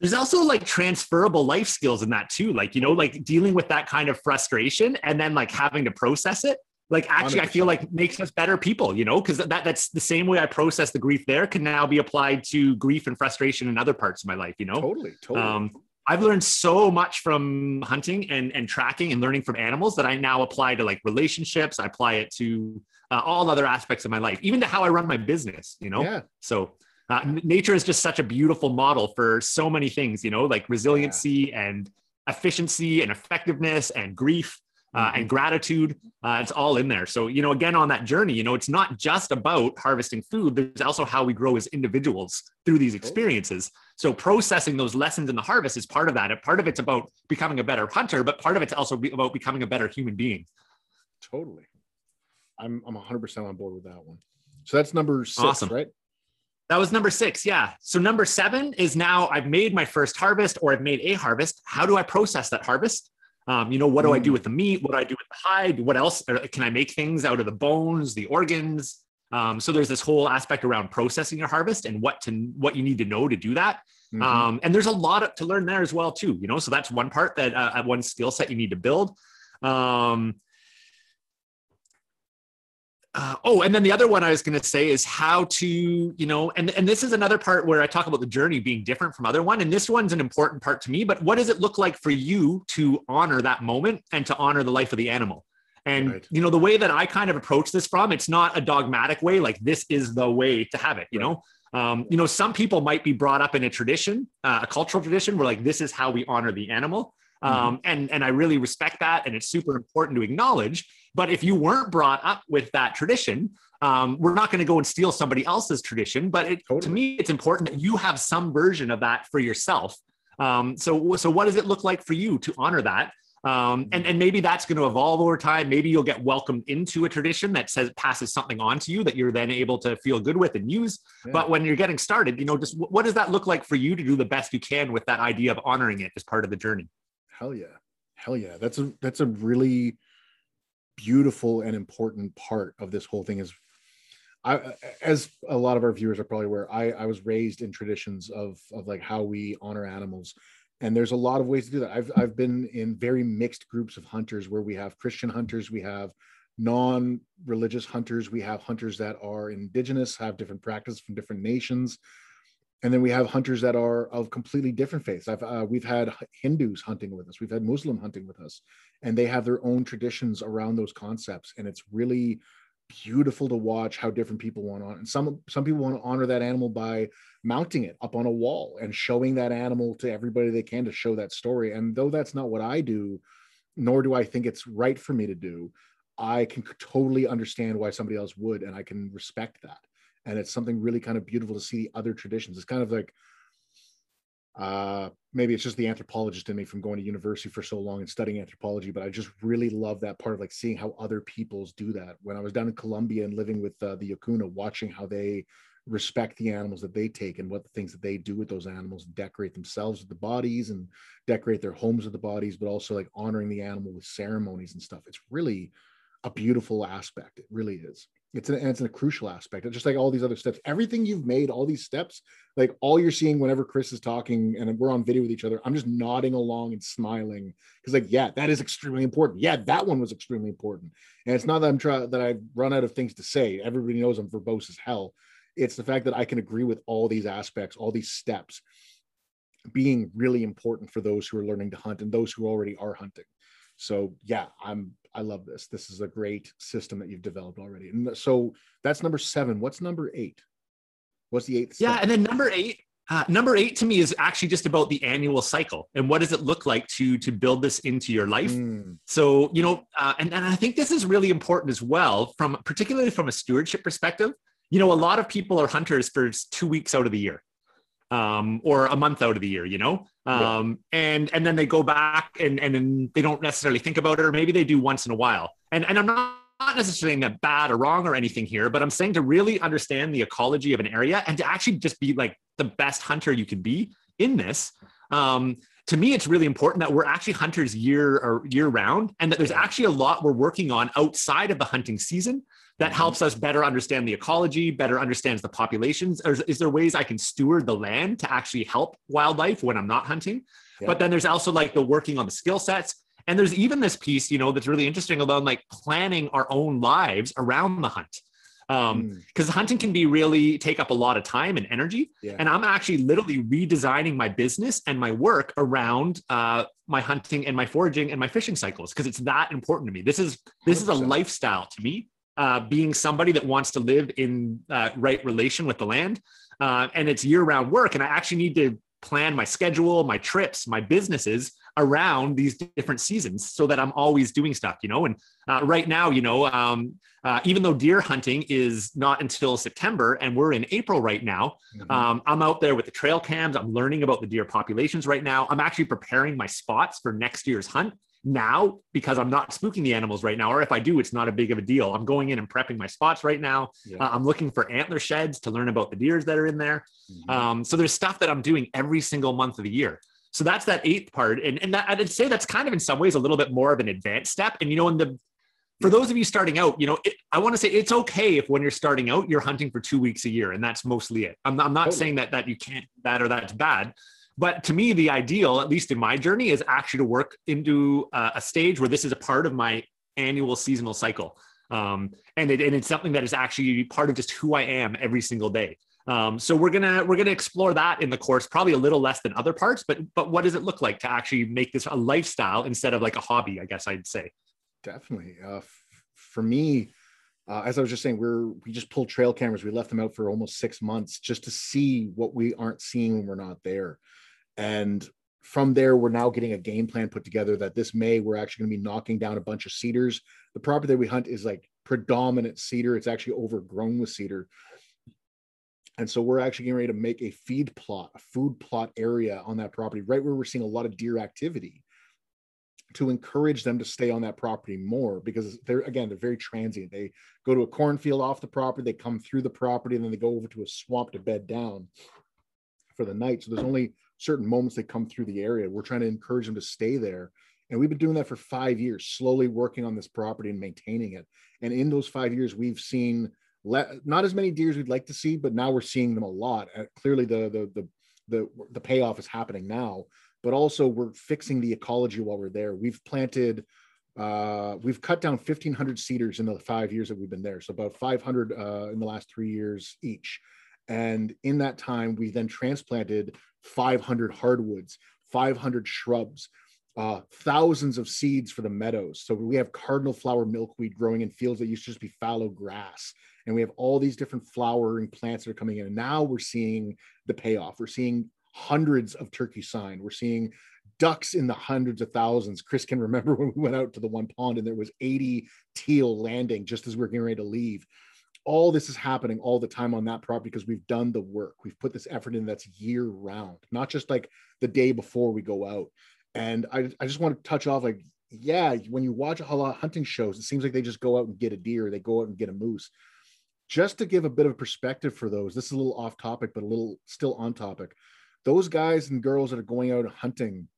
There's also like transferable life skills in that too like you know like dealing with that kind of frustration and then like having to process it like actually 100%. i feel like makes us better people you know because that that's the same way i process the grief there can now be applied to grief and frustration in other parts of my life you know? Totally totally. Um, I've learned so much from hunting and, and tracking and learning from animals that I now apply to like relationships. I apply it to uh, all other aspects of my life, even to how I run my business, you know? Yeah. So uh, nature is just such a beautiful model for so many things, you know, like resiliency yeah. and efficiency and effectiveness and grief uh, mm-hmm. and gratitude. Uh, it's all in there. So, you know, again, on that journey, you know, it's not just about harvesting food, there's also how we grow as individuals through these experiences. So, processing those lessons in the harvest is part of that. And part of it's about becoming a better hunter, but part of it's also about becoming a better human being. Totally. I'm, I'm 100% on board with that one. So, that's number six, awesome. right? That was number six. Yeah. So number seven is now I've made my first harvest or I've made a harvest. How do I process that harvest? Um, you know, what do I do mm. with the meat? What do I do with the hide? What else can I make things out of the bones, the organs? Um, so there's this whole aspect around processing your harvest and what to what you need to know to do that. Mm-hmm. Um, and there's a lot to learn there as well too. You know, so that's one part that uh, one skill set you need to build. Um, uh, oh, and then the other one I was going to say is how to, you know, and, and this is another part where I talk about the journey being different from other one. And this one's an important part to me, but what does it look like for you to honor that moment and to honor the life of the animal? And, right. you know, the way that I kind of approach this from, it's not a dogmatic way, like this is the way to have it, you right. know? Um, you know, some people might be brought up in a tradition, uh, a cultural tradition where like, this is how we honor the animal. Mm-hmm. Um, mm-hmm. and, and I really respect that. And it's super important to acknowledge. But if you weren't brought up with that tradition, um, we're not going to go and steal somebody else's tradition. But it, totally. to me, it's important that you have some version of that for yourself. Um, so, so what does it look like for you to honor that? Um, and, and maybe that's going to evolve over time. Maybe you'll get welcomed into a tradition that says passes something on to you that you're then able to feel good with and use. Yeah. But when you're getting started, you know, just what does that look like for you to do the best you can with that idea of honoring it as part of the journey? Hell yeah, hell yeah. That's a that's a really beautiful and important part of this whole thing is I, as a lot of our viewers are probably aware, I, I was raised in traditions of, of like how we honor animals. And there's a lot of ways to do that. I've, I've been in very mixed groups of hunters where we have Christian hunters, we have non-religious hunters, we have hunters that are indigenous, have different practices from different nations and then we have hunters that are of completely different faiths. I've uh, we've had Hindus hunting with us, we've had Muslim hunting with us, and they have their own traditions around those concepts, and it's really beautiful to watch how different people want on. And some some people want to honor that animal by mounting it up on a wall and showing that animal to everybody they can to show that story. And though that's not what I do, nor do I think it's right for me to do, I can totally understand why somebody else would, and I can respect that and it's something really kind of beautiful to see the other traditions it's kind of like uh maybe it's just the anthropologist in me from going to university for so long and studying anthropology but i just really love that part of like seeing how other peoples do that. When i was down in colombia and living with uh, the Yucuna watching how they respect the animals that they take and what the things that they do with those animals decorate themselves with the bodies and decorate their homes with the bodies but also like honoring the animal with ceremonies and stuff. It's really a beautiful aspect. It really is it's an it's a crucial aspect just like all these other steps. Everything you've made all these steps like all you're seeing whenever chris is talking and we're on video with each other i'm just nodding along and smiling. Because like yeah that is extremely important. Yeah that one was extremely important. And it's not that i'm trying that i've run out of things to say. Everybody knows i'm verbose as hell. It's the fact that i can agree with all these aspects all these steps being really important for those who are learning to hunt and those who already are hunting. So yeah i'm I love this. This is a great system that you've developed already. And so that's number seven. What's number eight? What's the eighth? Step? Yeah, and then number eight. Uh, number eight to me is actually just about the annual cycle and what does it look like to to build this into your life. Mm. So you know, uh, and and I think this is really important as well from particularly from a stewardship perspective. You know, a lot of people are hunters for two weeks out of the year um, or a month out of the year, you know? Um, yeah. and, and then they go back and, and then they don't necessarily think about it, or maybe they do once in a while. And, and I'm not, not necessarily saying that bad or wrong or anything here, but I'm saying to really understand the ecology of an area and to actually just be like the best hunter you can be in this. Um, to me, it's really important that we're actually hunters year or year round, and that there's actually a lot we're working on outside of the hunting season that helps us better understand the ecology, better understands the populations. Or is, is there ways I can steward the land to actually help wildlife when I'm not hunting? Yeah. But then there's also like the working on the skill sets. And there's even this piece, you know, that's really interesting about like planning our own lives around the hunt. Um, Mm, because hunting can be really take up a lot of time and energy. Yeah. And I'm actually literally redesigning my business and my work around uh, my hunting and my foraging and my fishing cycles because it's that important to me. This is this is a lifestyle to me. Uh, being somebody that wants to live in uh, right relation with the land, uh, and it's year-round work, and I actually need to plan my schedule, my trips, my businesses around these different seasons so that I'm always doing stuff, you know. And uh, right now, you know, um, uh, even though deer hunting is not until September and we're in April right now, mhm. um, I'm out there with the trail cams. I'm learning about the deer populations right now. I'm actually preparing my spots for next year's hunt now because I'm not spooking the animals right now. Or if I do, it's not a big of a deal. I'm going in and prepping my spots right now. Yeah. Uh, I'm looking for antler sheds to learn about the deers that are in there. Mhm. Um, so there's stuff that I'm doing every single month of the year. So that's that eighth part. And, and that, I'd say that's kind of in some ways a little bit more of an advanced step. And, you know, in the, for those of you starting out, you know, it, I want to say it's okay if when you're starting out, you're hunting for two weeks a year, and that's mostly it. I'm, I'm not Totally. saying that that you can't that or that's bad, but to me, the ideal, at least in my journey, is actually to work into a, a stage where this is a part of my annual seasonal cycle, um, and it, and it's something that is actually part of just who I am every single day. Um, so we're gonna we're gonna explore that in the course, probably a little less than other parts, but but what does it look like to actually make this a lifestyle instead of like a hobby? I guess I'd say. definitely uh, f- for me uh, as i was just saying we're we just pulled trail cameras. We left them out for almost six months just to see what we aren't seeing when we're not there. And from there we're now getting a game plan put together that this may we're actually going to be knocking down a bunch of cedars. The property that we hunt is like predominant cedar. It's actually overgrown with cedar. And so we're actually getting ready to make a feed plot a food plot area on that property right where we're seeing a lot of deer activity to encourage them to stay on that property more because they're again they're very transient. They go to a cornfield off the property they come through the property and then they go over to a swamp to bed down for the night. So there's only certain moments they come through the area. We're trying to encourage them to stay there. And we've been doing that for five years slowly working on this property and maintaining it. And in those five years we've seen le- not as many deers we'd like to see but now we're seeing them a lot. Uh, clearly the the the the, the payoff is happening now but also we're fixing the ecology while we're there. We've planted, uh, we've cut down 1,500 cedars in the five years that we've been there. So about 500 uh, in the last three years each. And in that time, we then transplanted 500 hardwoods, 500 shrubs, uh, thousands of seeds for the meadows. So we have cardinal flower milkweed growing in fields that used to just be fallow grass. And we have all these different flowering plants that are coming in. And now we're seeing the payoff. We're seeing hundreds of turkey sign. We're seeing ducks in the hundreds of thousands. Chris can remember when we went out to the one pond and there was 80 teal landing just as we are getting ready to leave. All this is happening all the time on that property because we've done the work. We've put this effort in that's year round, not just like the day before we go out. And I, I just want to touch off like, yeah, when you watch a lot of hunting shows, it seems like they just go out and get a deer, they go out and get a moose. Just to give a bit of perspective for those, this is a little off topic, but a little still on topic those guys and girls that are going out hunting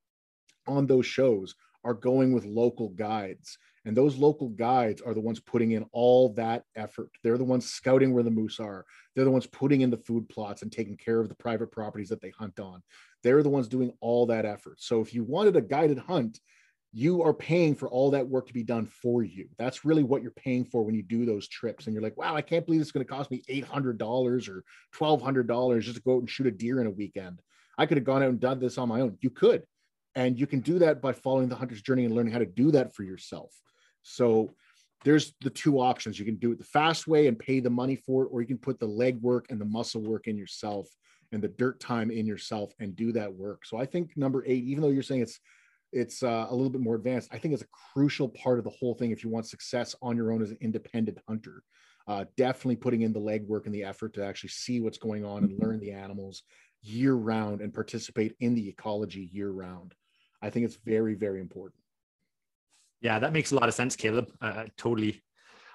on those shows are going with local guides. And those local guides are the ones putting in all that effort. They're the ones scouting where the moose are. They're the ones putting in the food plots and taking care of the private properties that they hunt on. They're the ones doing all that effort. So if you wanted a guided hunt you are paying for all that work to be done for you. That's really what you're paying for when you do those trips. And you're like wow i can't believe it's going to cost me $800 or $1200 just to go out and shoot a deer in a weekend I could have gone out and done this on my own. You could. And you can do that by following the hunter's journey and learning how to do that for yourself. So there's the two options. You can do it the fast way and pay the money for it, or you can put the leg work and the muscle work in yourself and the dirt time in yourself and do that work. So I think number eight, even though you're saying it's it's uh, a little bit more advanced, I think it's a crucial part of the whole thing if you want success on your own as an independent hunter. Uh, definitely putting in the legwork and the effort to actually see what's going on and learn the animals year round and participate in the ecology year round. I think it's very, very important. Yeah, that makes a lot of sense, Caleb. Uh, totally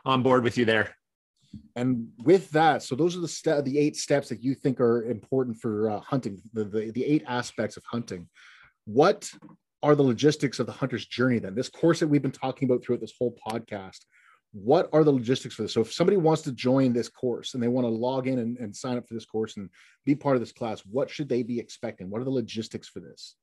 on board with you there. And with that, so those are the ste- the eight steps that you think are important for uh, hunting, the, the the eight aspects of hunting. what are the logistics of the hunter's journey then? This course that we've been talking about throughout this whole podcast, what are the logistics for this? So if somebody wants to join this course and they want to log in and, and sign up for this course and be part of this class, what should they be expecting? What are the logistics for this?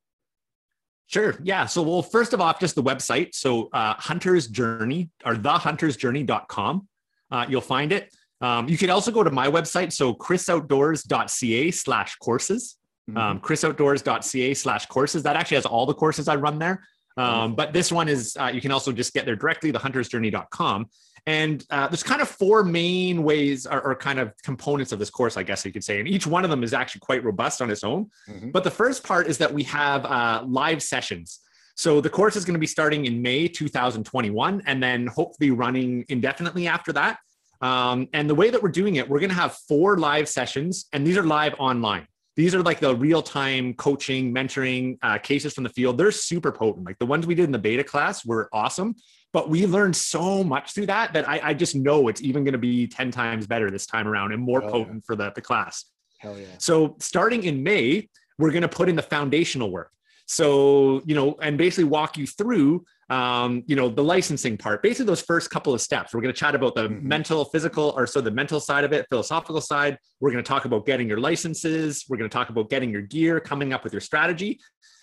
Sure. Yeah. So, well, first of all, just the website. So, uh, Hunter's Journey or thehuntersjourney.com. Uh, you'll find it. Um, you can also go to my website. So, chrisoutdoors.ca slash courses. Mm-hmm. Um, chrisoutdoors.ca slash courses. That actually has all the courses I run there. Um, but this one is, uh, you can also just get there directly, thehuntersjourney.com. And uh, there's kind of four main ways or, or, kind of components of this course, I guess you could say. And each one of them is actually quite robust on its own. Mm-hmm. But the first part is that we have uh, live sessions. So the course is going to be starting in May 2021 and then hopefully running indefinitely after that. Um, and the way that we're doing it, we're going to have four live sessions, and these are live online these are like the real time coaching, mentoring uh, cases from the field. They're super potent. Like the ones we did in the beta class were awesome, but we learned so much through that that I, I just know it's even going to be 10 times better this time around and more Hell potent yeah. for the, the class. Hell yeah. So starting in May, we're going to put in the foundational work. So, you know, and basically walk you through um, you know, the licensing part, basically those first couple of steps. We're going to chat about the mm-hmm. mental, physical, or so the mental side of it, philosophical side. We're going to talk about getting your licenses. We're going to talk about getting your gear, coming up with your strategy.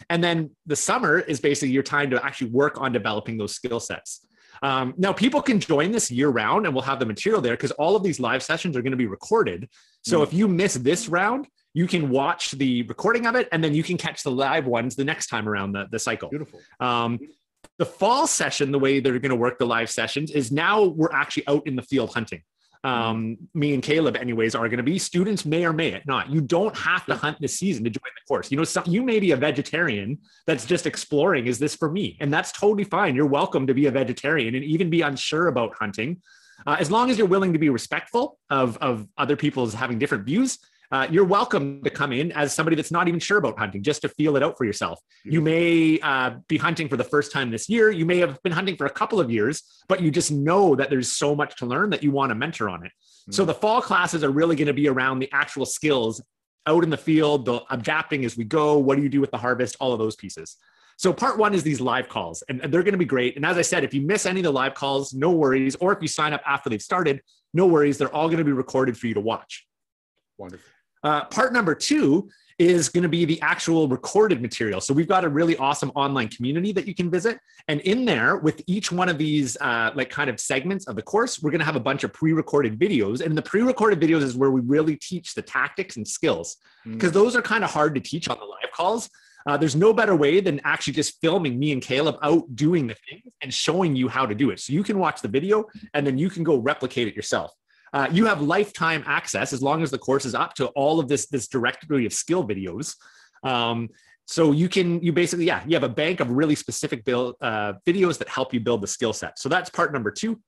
And then the summer is basically your time to actually work on developing those skill sets. Um, now, people can join this year round and we'll have the material there because all of these live sessions are going to be recorded. So mm-hmm. if you miss this round, you can watch the recording of it and then you can catch the live ones the next time around the, the cycle. Beautiful. Um, the fall session, the way they're going to work the live sessions is now we're actually out in the field hunting. Um, me and Caleb, anyways, are going to be students may or may not. You don't have to hunt this season to join the course. You know, some, you may be a vegetarian that's just exploring. Is this for me? And that's totally fine. You're welcome to be a vegetarian and even be unsure about hunting. Uh, as long as you're willing to be respectful of, of other people's having different views uh, you're welcome to come in as somebody that's not even sure about hunting, just to feel it out for yourself. You may uh, be hunting for the first time this year. You may have been hunting for a couple of years, but you just know that there's so much to learn that you want to mentor on it. Mm-hmm. So the fall classes are really going to be around the actual skills out in the field, the adapting as we go. What do you do with the harvest? All of those pieces. So part one is these live calls, and they're going to be great. And as I said, if you miss any of the live calls, no worries. Or if you sign up after they've started, no worries. They're all going to be recorded for you to watch. Wonderful. Uh, part number two is going to be the actual recorded material. So we've got a really awesome online community that you can visit. And in there, with each one of these uh, like kind of segments of the course, we're going to have a bunch of pre-recorded videos. And the pre-recorded videos is where we really teach the tactics and skills because mm. those are kind of hard to teach on the live calls. Uh, there's no better way than actually just filming me and Caleb out doing the things and showing you how to do it. So you can watch the video and then you can go replicate it yourself. Uh, you have lifetime access as long as the course is up to all of this this directory of skill videos. Um, so you can you basically yeah you have a bank of really specific build uh, videos that help you build the skill set. So that's part number two.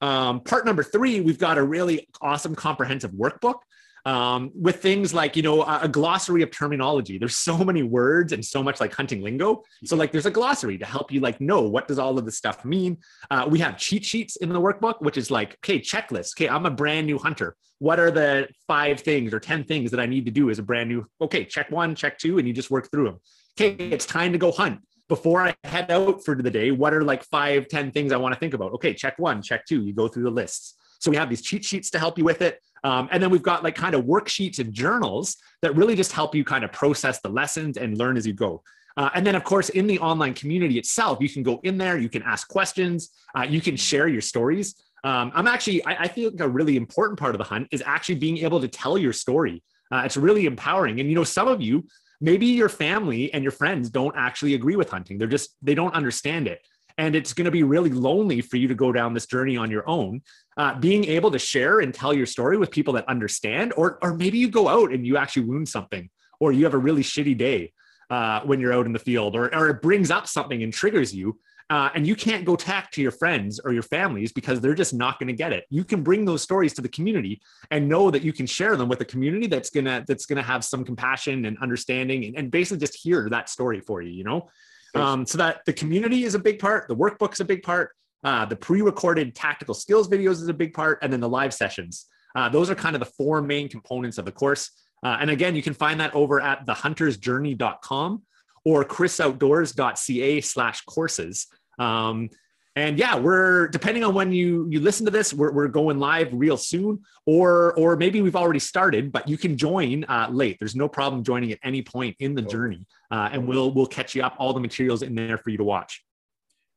Um, part number three, we've got a really awesome comprehensive workbook um, with things like you know a, a, glossary of terminology. There's so many words and so much like hunting lingo. So like there's a glossary to help you like know what does all of this stuff mean. Uh, we have cheat sheets in the workbook which is like okay checklist. Okay i'm a brand new hunter. What are the five things or 10 things that i need to do as a brand new okay check one check two and you just work through them okay it's time to go hunt. Before I head out for the day, what are like five, ten things I want to think about? Okay, check one, check two. You go through the lists. So we have these cheat sheets to help you with it. Um, and then we've got like kind of worksheets and journals that really just help you kind of process the lessons and learn as you go. Uh, and then, of course, in the online community itself, you can go in there, you can ask questions, uh, you can share your stories. Um, I'm actually, I, I, feel like a really important part of the hunt is actually being able to tell your story. Uh, it's really empowering. And, you know, some of you, maybe your family and your friends don't actually agree with hunting. They're just, they don't understand it and it's going to be really lonely for you to go down this journey on your own. Uh, being able to share and tell your story with people that understand or or maybe you go out and you actually wound something or you have a really shitty day uh, when you're out in the field or, or it brings up something and triggers you uh, and you can't go talk to your friends or your families because they're just not going to get it. You can bring those stories to the community and know that you can share them with a community that's gonna that's gonna have some compassion and understanding and, and basically just hear that story for you you know um, so that the community is a big part, the workbook's a big part, uh, the pre-recorded tactical skills videos is a big part, and then the live sessions. Uh, those are kind of the four main components of the course. Uh, and again, you can find that over at thehuntersjourney.com or chrisoutdoors.ca slash courses. Um, and yeah, we're depending on when you you listen to this, we're, we're going live real soon, or or maybe we've already started, but you can join uh, late. There's no problem joining at any point in the journey, uh, and we'll we'll catch you up. All the materials in there for you to watch.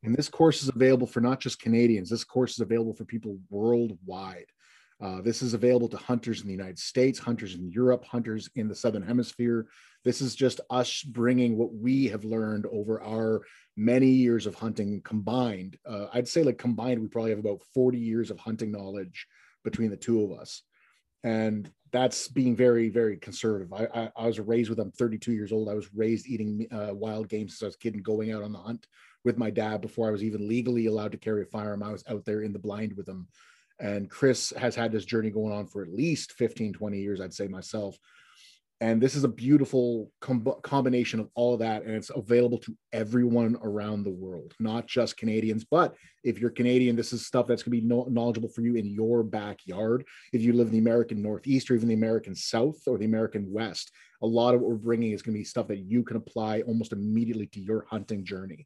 And this course is available for not just Canadians. This course is available for people worldwide. Uh, this is available to hunters in the United States, hunters in Europe, hunters in the Southern Hemisphere. This is just us bringing what we have learned over our many years of hunting combined. Uh, I'd say, like, combined, we probably have about 40 years of hunting knowledge between the two of us. And that's being very, very conservative. I, I, I was raised with, I'm 32 years old. I was raised eating uh, wild game since I was a kid and going out on the hunt with my dad before I was even legally allowed to carry a firearm. I was out there in the blind with him and Chris has had this journey going on for at least 15, 20 years, I'd say myself. And this is a beautiful com- combination of all of that. And it's available to everyone around the world, not just Canadians. But if you're Canadian, this is stuff that's going to be no- knowledgeable for you in your backyard. If you live in the American Northeast or even the American South or the American West, a lot of what we're bringing is going to be stuff that you can apply almost immediately to your hunting journey.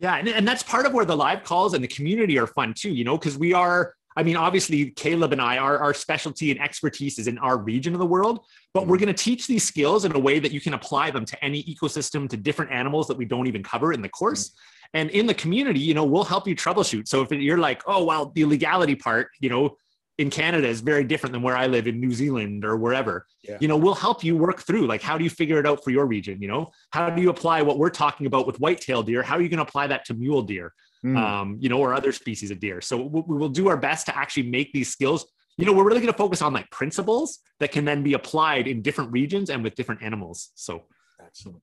Yeah, and, and that's part of where the live calls and the community are fun too, you know, because we are, I mean, obviously Caleb and I, our, our specialty and expertise is in our region of the world, but we're mm-hmm. going to teach these skills in a way that you can apply them to any ecosystem, to different animals that we don't even cover in the course. Mm-hmm. And in the community, you know, we'll help you troubleshoot. So if you're like, oh, well, the legality part, you know, in Canada is very different than where I live in New Zealand or wherever. Yeah. You know, we'll help you work through like how do you figure it out for your region? You know, how do you apply what we're talking about with whitetail deer? How are you going to apply that to mule deer? Mm. Um, you know, or other species of deer. So we will do our best to actually make these skills. You know, we're really going to focus on like principles that can then be applied in different regions and with different animals. So excellent.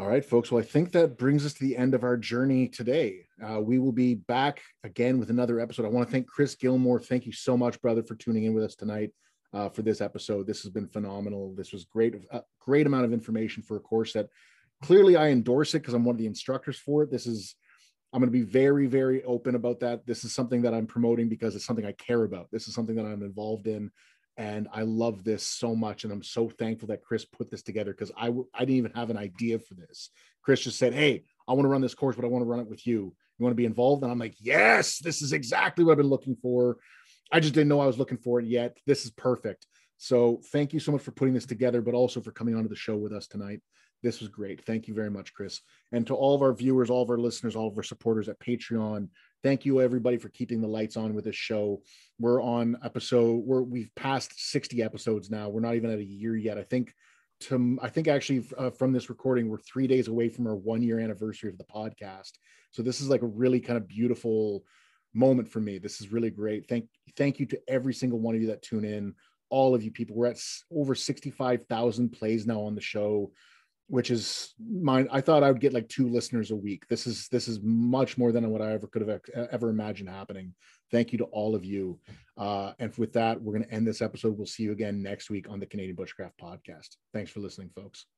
All right, folks. Well, I think that brings us to the end of our journey today. Uh, we will be back again with another episode. I want to thank Chris Gilmour. Thank you so much, brother, for tuning in with us tonight uh, for this episode. This has been phenomenal. This was great, a great amount of information for a course that clearly I endorse it because I'm one of the instructors for it. This is, I'm going to be very, very open about that. This is something that I'm promoting because it's something I care about. This is something that I'm involved in and I love this so much. And I'm so thankful that Chris put this together because I w- I didn't even have an idea for this. Chris just said, Hey, I want to run this course, but I want to run it with you. You want to be involved? And I'm like, Yes, this is exactly what I've been looking for. I just didn't know I was looking for it yet. This is perfect. So thank you so much for putting this together, but also for coming onto the show with us tonight. This was great. Thank you very much, Chris. And to all of our viewers, all of our listeners, all of our supporters at Patreon, thank you everybody for keeping the lights on with this show. We're on episode we're we've passed 60 episodes now. We're not even at a year yet. I think to i think actually uh, from this recording we're three days away from our one year anniversary of the podcast. So this is like a really kind of beautiful moment for me. This is really great. Thank thank you to every single one of you that tune in. All of you people we're at over 65,000 plays now on the show which is mine. I thought I would get like two listeners a week. This is this is much more than what I ever could have ever imagined happening. Thank you to all of you. Uh, and with that, we're going to end this episode. We'll see you again next week on the Canadian Bushcraft Podcast. Thanks for listening, folks.